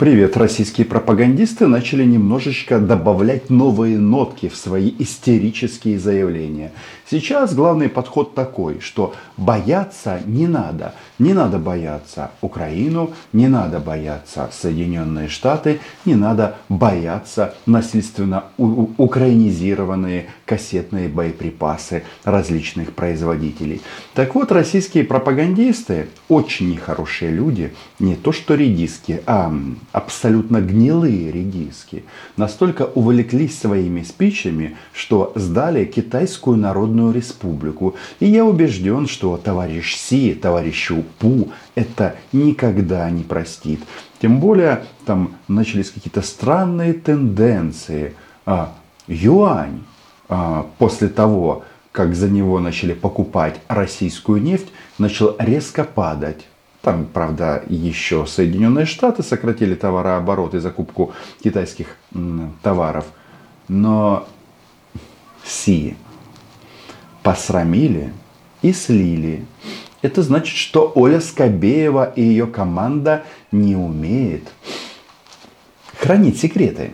Привет, российские пропагандисты начали немножечко добавлять новые нотки в свои истерические заявления. Сейчас главный подход такой, что бояться не надо. Не надо бояться Украину, не надо бояться Соединенные Штаты, не надо бояться насильственно украинизированные кассетные боеприпасы различных производителей. Так вот, российские пропагандисты, очень нехорошие люди, не то что редиски, а абсолютно гнилые редиски, настолько увлеклись своими спичами, что сдали Китайскую Народную Республику. И я убежден, что товарищ Си, товарищу Пу это никогда не простит. Тем более там начались какие-то странные тенденции. А, юань после того, как за него начали покупать российскую нефть, начал резко падать. Там, правда, еще Соединенные Штаты сократили товарооборот и закупку китайских товаров. Но Си посрамили и слили. Это значит, что Оля Скобеева и ее команда не умеет хранить секреты.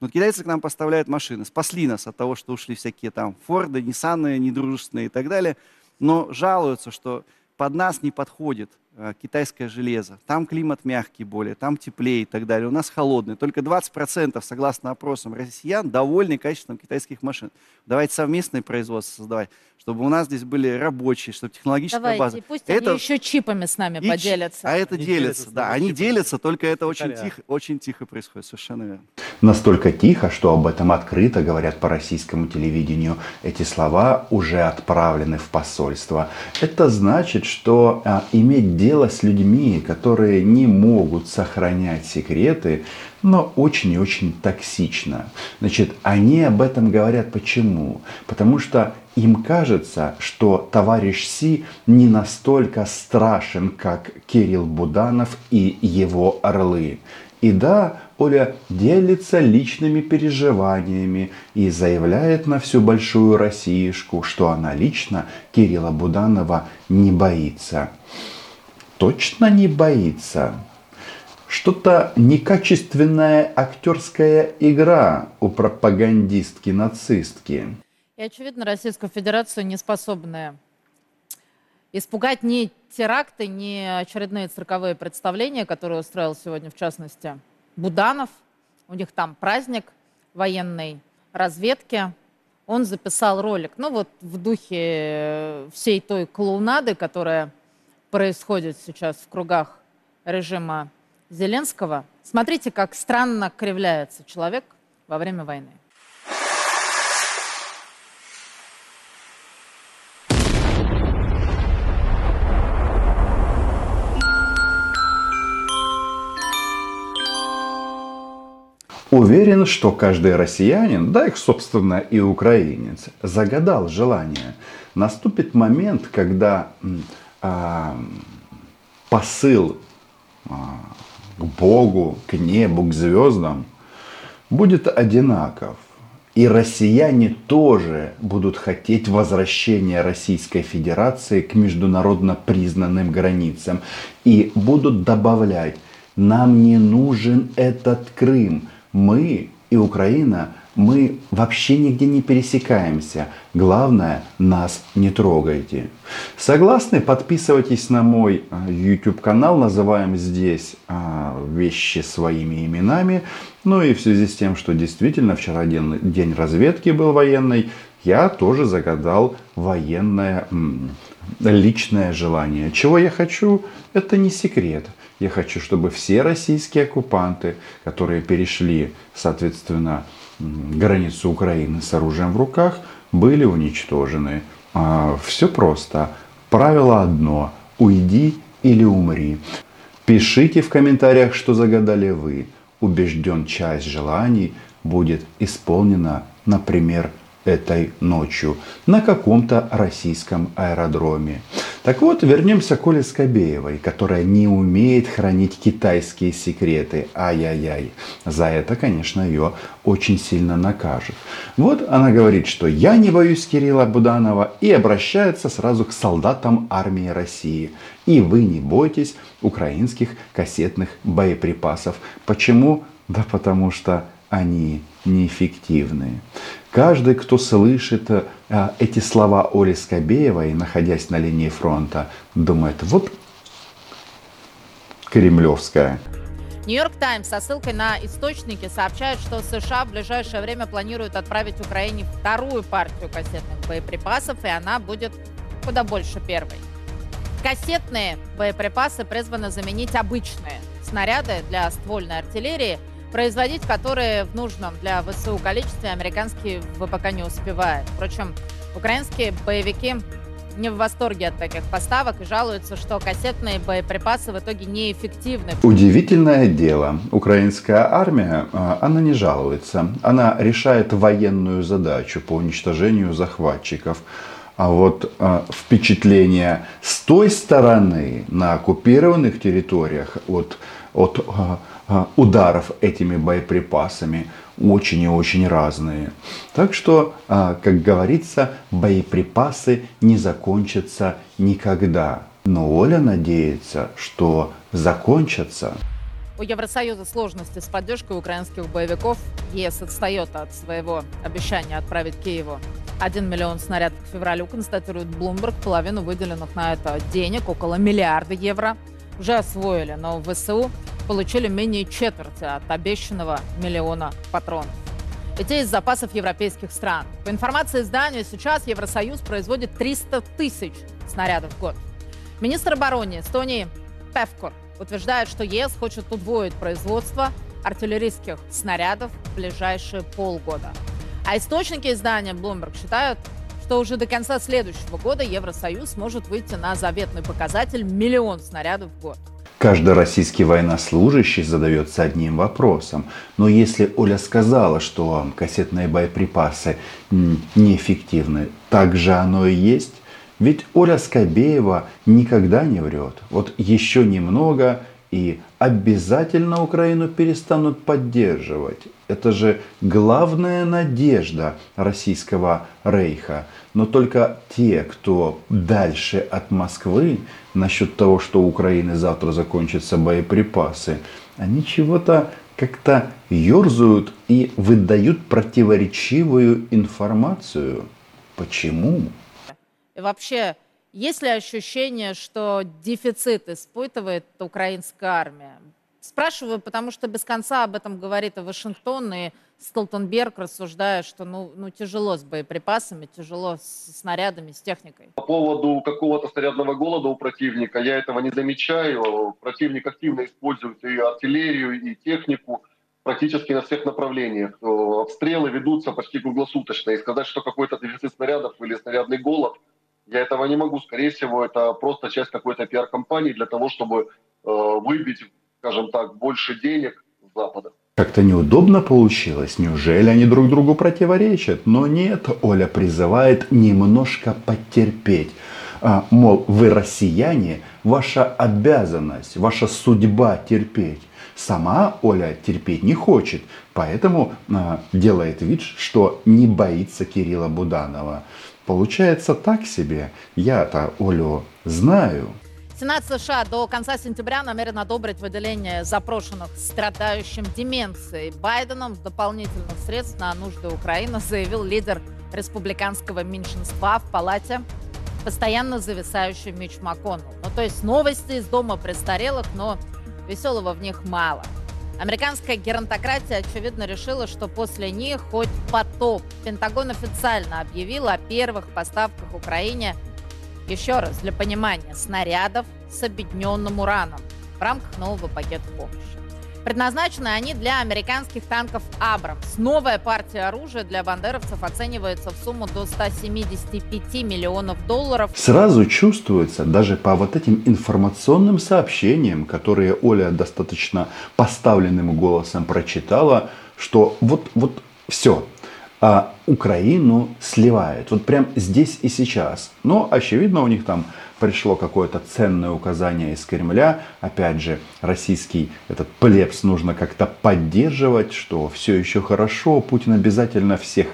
Но китайцы к нам поставляют машины. Спасли нас от того, что ушли всякие там Форды, Ниссаны недружественные и так далее. Но жалуются, что под нас не подходит э, китайское железо. Там климат мягкий более, там теплее и так далее. У нас холодный. Только 20% согласно опросам россиян довольны качеством китайских машин. Давайте совместное производство создавать чтобы у нас здесь были рабочие, чтобы технологическая Давайте, база. пусть это... они еще чипами с нами И поделятся. А это они делятся, делятся, да, они делятся, только это очень тихо, очень тихо происходит, совершенно верно. Настолько тихо, что об этом открыто говорят по российскому телевидению. Эти слова уже отправлены в посольство. Это значит, что а, иметь дело с людьми, которые не могут сохранять секреты, но очень и очень токсично. Значит, они об этом говорят почему? Потому что им кажется, что товарищ Си не настолько страшен, как Кирилл Буданов и его орлы. И да, Оля делится личными переживаниями и заявляет на всю большую Россиюшку, что она лично Кирилла Буданова не боится. Точно не боится. Что-то некачественная актерская игра у пропагандистки-нацистки. И, очевидно, Российскую Федерацию не способны испугать ни теракты, ни очередные цирковые представления, которые устроил сегодня, в частности, Буданов. У них там праздник военной разведки. Он записал ролик, ну вот в духе всей той клоунады, которая происходит сейчас в кругах режима Зеленского. Смотрите, как странно кривляется человек во время войны. Уверен, что каждый россиянин, да и, собственно, и украинец, загадал желание. Наступит момент, когда а, посыл а, к Богу, к небу, к звездам будет одинаков. И россияне тоже будут хотеть возвращения Российской Федерации к международно признанным границам. И будут добавлять, нам не нужен этот Крым мы и Украина, мы вообще нигде не пересекаемся. Главное, нас не трогайте. Согласны? Подписывайтесь на мой а, YouTube канал. Называем здесь а, вещи своими именами. Ну и в связи с тем, что действительно вчера день, день разведки был военный, я тоже загадал военное личное желание. Чего я хочу, это не секрет. Я хочу, чтобы все российские оккупанты, которые перешли, соответственно, границу Украины с оружием в руках, были уничтожены. А, все просто. Правило одно. Уйди или умри. Пишите в комментариях, что загадали вы. Убежден, часть желаний будет исполнена, например, этой ночью на каком-то российском аэродроме. Так вот, вернемся к Оле Скобеевой, которая не умеет хранить китайские секреты. Ай-яй-яй. За это, конечно, ее очень сильно накажут. Вот она говорит, что я не боюсь Кирилла Буданова и обращается сразу к солдатам армии России. И вы не бойтесь украинских кассетных боеприпасов. Почему? Да потому что они неэффективны. Каждый, кто слышит э, эти слова Оли Скобеевой, находясь на линии фронта, думает, вот кремлевская. Нью-Йорк Таймс со ссылкой на источники сообщает, что США в ближайшее время планируют отправить Украине вторую партию кассетных боеприпасов, и она будет куда больше первой. Кассетные боеприпасы призваны заменить обычные снаряды для ствольной артиллерии – производить которые в нужном для ВСУ количестве американские ВПК не успевают. Впрочем, украинские боевики не в восторге от таких поставок и жалуются, что кассетные боеприпасы в итоге неэффективны. Удивительное дело. Украинская армия, а, она не жалуется. Она решает военную задачу по уничтожению захватчиков. А вот э, впечатление с той стороны на оккупированных территориях от, от а, ударов этими боеприпасами очень и очень разные. Так что, а, как говорится, боеприпасы не закончатся никогда. Но Оля надеется, что закончатся. У Евросоюза сложности с поддержкой украинских боевиков. ЕС отстает от своего обещания отправить Киеву 1 миллион снарядов к февралю, констатирует Bloomberg. Половину выделенных на это денег, около миллиарда евро, уже освоили, но в ВСУ получили менее четверти от обещанного миллиона патронов. Эти из запасов европейских стран. По информации издания, сейчас Евросоюз производит 300 тысяч снарядов в год. Министр обороны Эстонии Певкор утверждает, что ЕС хочет удвоить производство артиллерийских снарядов в ближайшие полгода. А источники издания Bloomberg считают, что уже до конца следующего года Евросоюз может выйти на заветный показатель миллион снарядов в год. Каждый российский военнослужащий задается одним вопросом. Но если Оля сказала, что кассетные боеприпасы неэффективны, так же оно и есть? Ведь Оля Скобеева никогда не врет. Вот еще немного, и обязательно Украину перестанут поддерживать. Это же главная надежда российского рейха. Но только те, кто дальше от Москвы, насчет того, что у Украины завтра закончатся боеприпасы, они чего-то как-то ерзают и выдают противоречивую информацию. Почему? Вообще, есть ли ощущение, что дефицит испытывает украинская армия? Спрашиваю, потому что без конца об этом говорит и Вашингтон, и Столтенберг, рассуждая, что ну, ну тяжело с боеприпасами, тяжело с снарядами, с техникой. По поводу какого-то снарядного голода у противника, я этого не замечаю. Противник активно использует и артиллерию, и технику практически на всех направлениях. Обстрелы ведутся почти круглосуточно. И сказать, что какой-то дефицит снарядов или снарядный голод – я этого не могу. Скорее всего, это просто часть какой-то пиар-компании для того, чтобы э, выбить, скажем так, больше денег с Запада. Как-то неудобно получилось. Неужели они друг другу противоречат? Но нет, Оля призывает немножко потерпеть. А, мол, вы россияне, ваша обязанность, ваша судьба терпеть. Сама Оля терпеть не хочет, поэтому а, делает вид, что не боится Кирилла Буданова. Получается так себе. Я-то Олю знаю. Сенат США до конца сентября намерен одобрить выделение запрошенных страдающим деменцией Байденом дополнительных средств на нужды Украины, заявил лидер республиканского меньшинства в палате, постоянно зависающий Мич МакКоннелл. Ну, то есть новости из дома престарелых, но веселого в них мало. Американская геронтократия, очевидно, решила, что после них хоть потоп. Пентагон официально объявил о первых поставках Украине, еще раз, для понимания, снарядов с объединенным ураном в рамках нового пакета помощи. Предназначены они для американских танков «Абрамс». Новая партия оружия для бандеровцев оценивается в сумму до 175 миллионов долларов. Сразу чувствуется, даже по вот этим информационным сообщениям, которые Оля достаточно поставленным голосом прочитала, что вот, вот все. А Украину сливают. Вот прям здесь и сейчас. Но, очевидно, у них там пришло какое-то ценное указание из Кремля. Опять же, российский этот плебс нужно как-то поддерживать, что все еще хорошо, Путин обязательно всех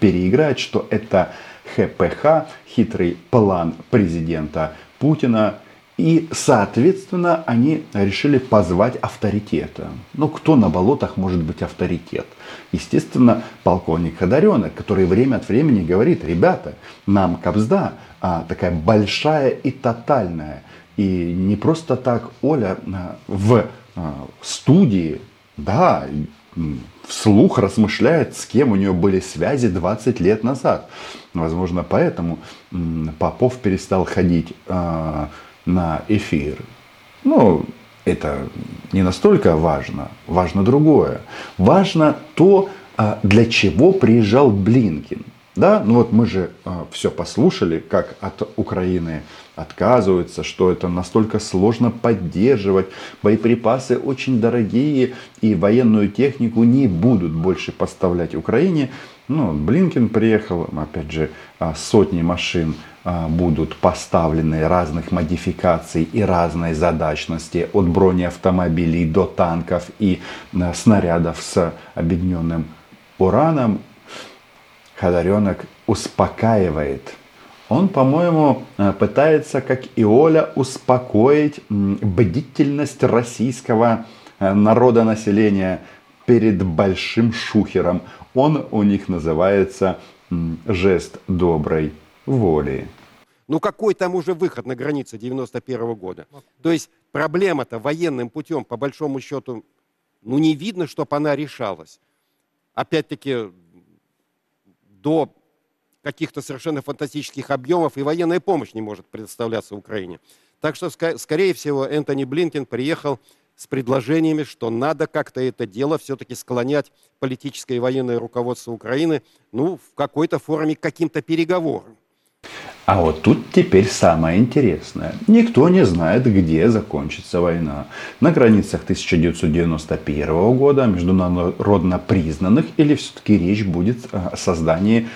переиграет, что это ХПХ, хитрый план президента Путина. И, соответственно, они решили позвать авторитета. Ну, кто на болотах может быть авторитет? Естественно, полковник Ходоренок, который время от времени говорит, ребята, нам кобзда а, такая большая и тотальная. И не просто так Оля а, в а, студии, да, вслух размышляет, с кем у нее были связи 20 лет назад. Возможно, поэтому Попов перестал ходить а, на эфир. Ну, это не настолько важно. Важно другое. Важно то, а, для чего приезжал Блинкин. Да, ну вот мы же э, все послушали, как от Украины отказываются, что это настолько сложно поддерживать, боеприпасы очень дорогие и военную технику не будут больше поставлять Украине. Ну, Блинкин приехал, опять же, сотни машин а, будут поставлены разных модификаций и разной задачности от бронеавтомобилей до танков и а, снарядов с объединенным ураном. Ходоренок успокаивает. Он, по-моему, а, пытается, как и Оля, успокоить бдительность российского народа населения перед большим шухером. Он у них называется жест доброй воли. Ну какой там уже выход на границе 91 -го года? То есть проблема-то военным путем, по большому счету, ну не видно, чтобы она решалась. Опять-таки, до каких-то совершенно фантастических объемов и военная помощь не может предоставляться Украине. Так что, скорее всего, Энтони Блинкен приехал с предложениями, что надо как-то это дело все-таки склонять политическое и военное руководство Украины ну, в какой-то форме к каким-то переговорам. А вот тут теперь самое интересное. Никто не знает, где закончится война. На границах 1991 года, международно признанных, или все-таки речь будет о создании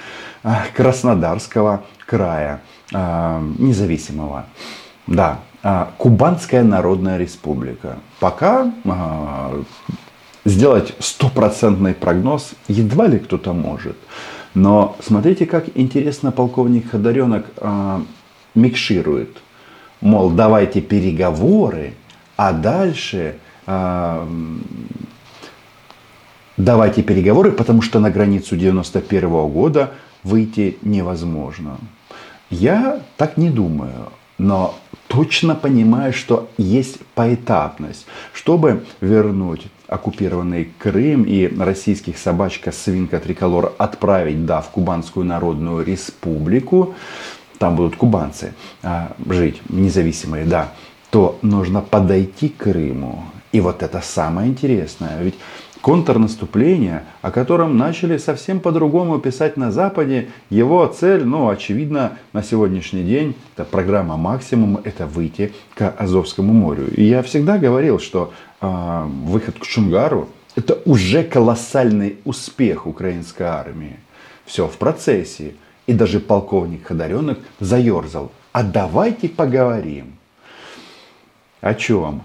а, Краснодарского края а, независимого. Да, а, Кубанская Народная Республика. Пока сделать стопроцентный прогноз едва ли кто-то может. Но смотрите, как интересно полковник Ходоренок э, микширует. Мол, давайте переговоры, а дальше э, давайте переговоры, потому что на границу 91 -го года выйти невозможно. Я так не думаю, но точно понимаю, что есть поэтапность. Чтобы вернуть оккупированный Крым и российских собачка свинка триколор отправить, да, в Кубанскую Народную Республику, там будут кубанцы а, жить, независимые, да, то нужно подойти к Крыму. И вот это самое интересное. Ведь контрнаступление, о котором начали совсем по-другому писать на Западе. Его цель, ну, очевидно, на сегодняшний день, это программа «Максимум», это выйти к Азовскому морю. И я всегда говорил, что э, выход к Чунгару – это уже колоссальный успех украинской армии. Все в процессе. И даже полковник Ходоренок заерзал. А давайте поговорим. О чем?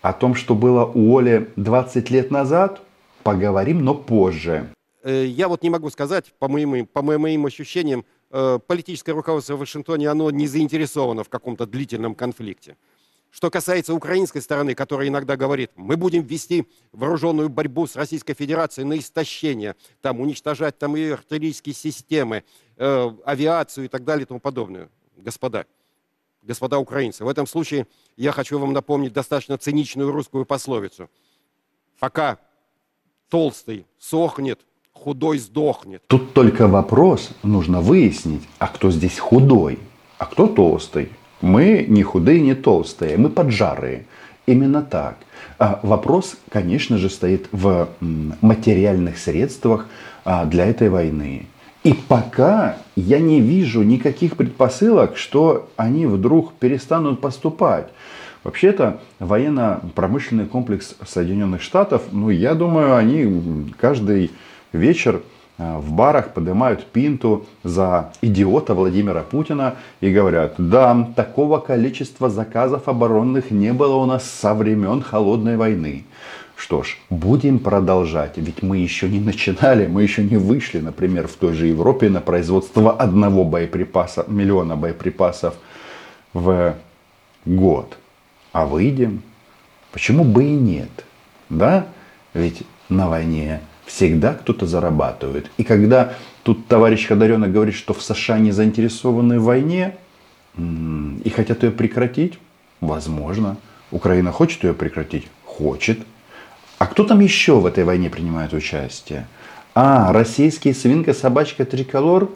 О том, что было у Оли 20 лет назад – Поговорим, но позже. Э, я вот не могу сказать, по моим, по моим ощущениям, э, политическое руководство в Вашингтоне, оно не заинтересовано в каком-то длительном конфликте. Что касается украинской стороны, которая иногда говорит, мы будем вести вооруженную борьбу с Российской Федерацией на истощение, там, уничтожать там и артиллерийские системы, э, авиацию и так далее и тому подобное. Господа, господа украинцы, в этом случае я хочу вам напомнить достаточно циничную русскую пословицу. Пока толстый сохнет, худой сдохнет. Тут только вопрос нужно выяснить, а кто здесь худой, а кто толстый. Мы не худые, не толстые, мы поджарые. Именно так. А вопрос, конечно же, стоит в материальных средствах а, для этой войны. И пока я не вижу никаких предпосылок, что они вдруг перестанут поступать. Вообще-то военно-промышленный комплекс Соединенных Штатов, ну, я думаю, они каждый вечер э, в барах поднимают пинту за идиота Владимира Путина и говорят, да, такого количества заказов оборонных не было у нас со времен Холодной войны. Что ж, будем продолжать, ведь мы еще не начинали, мы еще не вышли, например, в той же Европе на производство одного боеприпаса, миллиона боеприпасов в год. А выйдем. Почему бы и нет? Да? Ведь на войне всегда кто-то зарабатывает. И когда тут товарищ Ходоренок говорит, что в США не заинтересованы в войне и хотят ее прекратить, возможно. Украина хочет ее прекратить? Хочет. А кто там еще в этой войне принимает участие? А, российский свинка, собачка, триколор?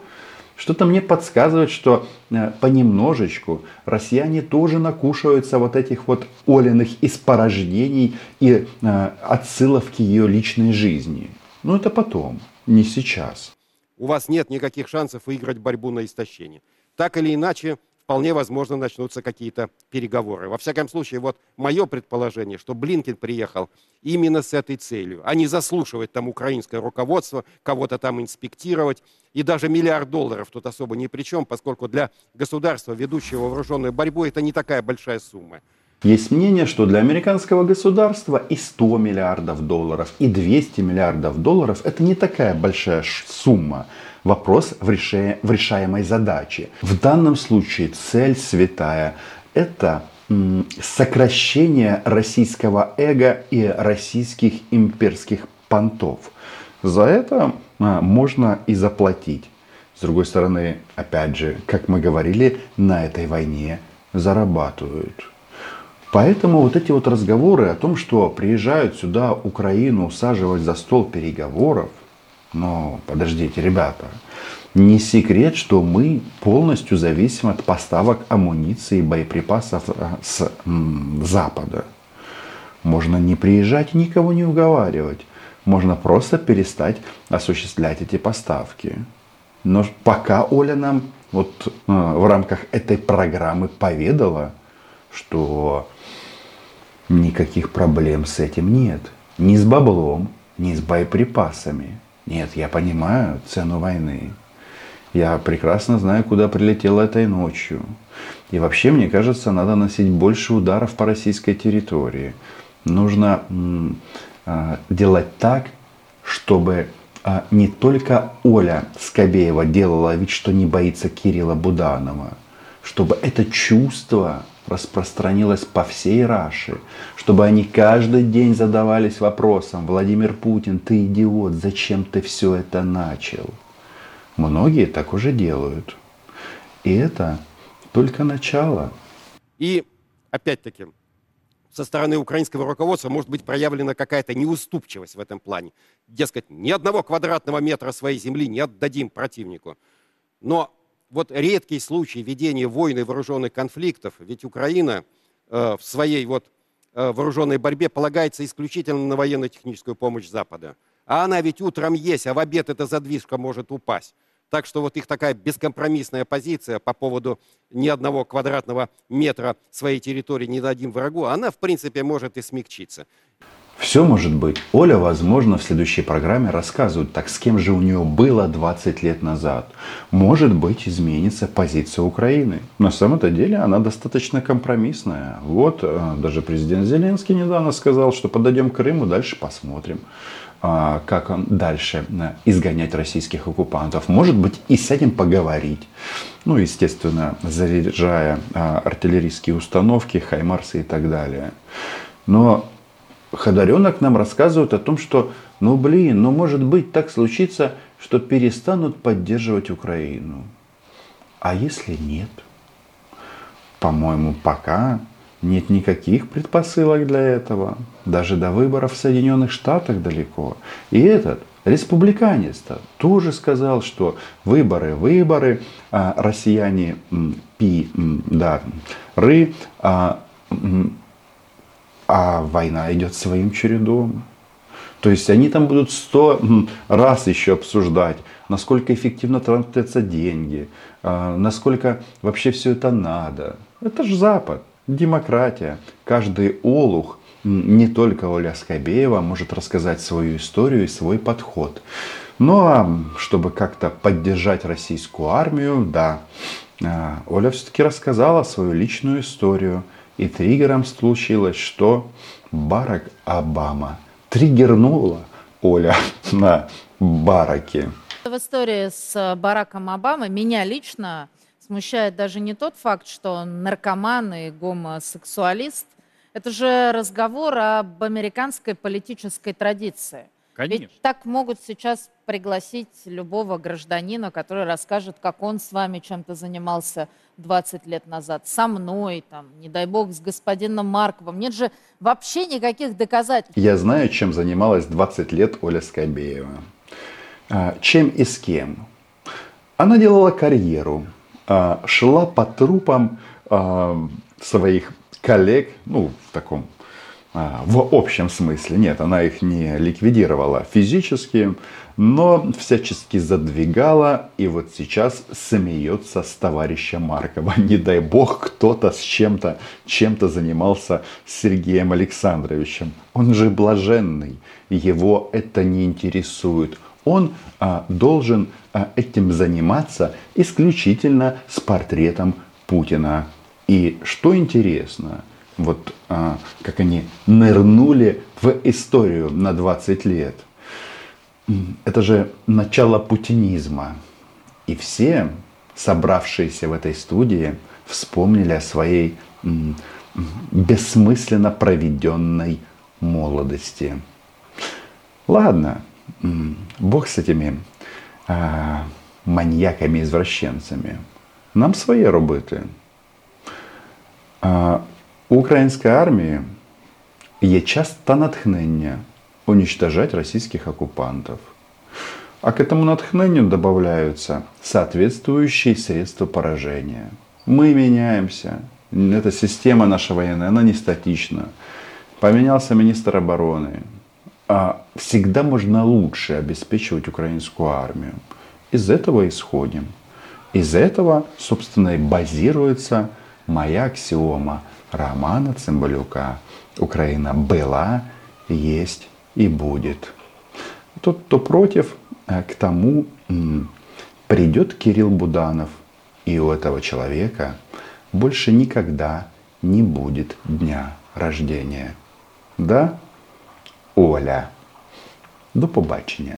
Что-то мне подсказывает, что э, понемножечку россияне тоже накушаются вот этих вот Олиных испорождений и э, отсылов к ее личной жизни. Но это потом, не сейчас. У вас нет никаких шансов выиграть борьбу на истощение. Так или иначе, вполне возможно начнутся какие-то переговоры. Во всяком случае, вот мое предположение, что Блинкин приехал именно с этой целью, а не заслушивать там украинское руководство, кого-то там инспектировать. И даже миллиард долларов тут особо ни при чем, поскольку для государства, ведущего вооруженную борьбу, это не такая большая сумма. Есть мнение, что для американского государства и 100 миллиардов долларов, и 200 миллиардов долларов это не такая большая сумма вопрос в, решая, в решаемой задаче. В данном случае цель святая – это сокращение российского эго и российских имперских понтов. За это а, можно и заплатить. С другой стороны, опять же, как мы говорили, на этой войне зарабатывают. Поэтому вот эти вот разговоры о том, что приезжают сюда Украину усаживать за стол переговоров – но подождите, ребята, не секрет, что мы полностью зависим от поставок амуниции и боеприпасов э, с Запада. Можно не приезжать никого не уговаривать. Можно просто перестать осуществлять эти поставки. Но пока Оля нам вот э, в рамках этой программы поведала, что никаких проблем с этим нет. Ни с баблом, ни с боеприпасами. Нет, я понимаю цену войны. Я прекрасно знаю, куда прилетел этой ночью. И вообще, мне кажется, надо носить больше ударов по российской территории. Нужно э, делать так, чтобы э, не только Оля Скобеева делала вид, что не боится Кирилла Буданова, чтобы это чувство распространилось по всей Раши, чтобы они каждый день задавались вопросом, Владимир Путин, ты идиот, зачем ты все это начал? Многие так уже делают. И это только начало. И опять-таки, со стороны украинского руководства может быть проявлена какая-то неуступчивость в этом плане. Дескать, ни одного квадратного метра своей земли не отдадим противнику. Но вот редкий случай ведения войн и вооруженных конфликтов, ведь Украина э, в своей вот э, вооруженной борьбе полагается исключительно на военно-техническую помощь Запада. А она ведь утром есть, а в обед эта задвижка может упасть. Так что вот их такая бескомпромиссная позиция по поводу ни одного квадратного метра своей территории не дадим врагу, она в принципе может и смягчиться. Все может быть. Оля, возможно, в следующей программе рассказывает, так с кем же у нее было 20 лет назад. Может быть, изменится позиция Украины. На самом-то деле она достаточно компромиссная. Вот э, даже президент Зеленский недавно сказал, что подойдем к Крыму, дальше посмотрим а, как он дальше э, изгонять российских оккупантов. Может быть, и с этим поговорить. Ну, естественно, заряжая а, артиллерийские установки, хаймарсы и так далее. Но Ходоренок нам рассказывает о том, что, ну блин, ну может быть так случится, что перестанут поддерживать Украину. А если нет? По-моему, пока нет никаких предпосылок для этого. Даже до выборов в Соединенных Штатах далеко. И этот республиканец-то тоже сказал, что выборы, выборы, а россияне пи, да, ры, а, а война идет своим чередом. То есть они там будут сто раз еще обсуждать, насколько эффективно тратятся деньги, а, насколько вообще все это надо. Это же Запад, демократия. Каждый олух не только Оля Скобеева может рассказать свою историю и свой подход. Ну а чтобы как-то поддержать российскую армию, да, а, Оля все-таки рассказала свою личную историю. И триггером случилось, что Барак Обама триггернула Оля на бараке. В истории с Бараком Обамой меня лично смущает даже не тот факт, что он наркоман и гомосексуалист. Это же разговор об американской политической традиции. Конечно. Ведь так могут сейчас пригласить любого гражданина, который расскажет, как он с вами чем-то занимался 20 лет назад, со мной, там, не дай бог, с господином Марковым. Нет же вообще никаких доказательств. Я знаю, чем занималась 20 лет Оля Скобеева. А, чем и с кем. Она делала карьеру, а, шла по трупам а, своих коллег, ну, в таком в общем смысле. Нет, она их не ликвидировала физически, но всячески задвигала и вот сейчас смеется с товарища Маркова. Не дай бог кто-то с чем-то чем-то занимался с Сергеем Александровичем. Он же блаженный, его это не интересует. Он а, должен а, этим заниматься исключительно с портретом Путина. И что интересно – вот а, как они нырнули в историю на 20 лет. Это же начало путинизма. И все, собравшиеся в этой студии, вспомнили о своей м, бессмысленно проведенной молодости. Ладно, м, бог с этими а, маньяками-извращенцами. Нам своє робити. А, у української армії є час та натхнення уничтожать российских оккупантов. А к этому натхнению добавляются соответствующие средства поражения. Мы меняемся. Эта система наша военная, она не статична. Поменялся министр обороны. А всегда можно лучше обеспечивать украинскую армию. Из этого исходим. Из этого, собственно, и базируется моя аксиома – Романа Цымбалюка Украина была, есть и будет. Тот, кто против, э, к тому придет Кирилл Буданов, и у этого человека больше никогда не будет дня рождения. Да, Оля. До побачення.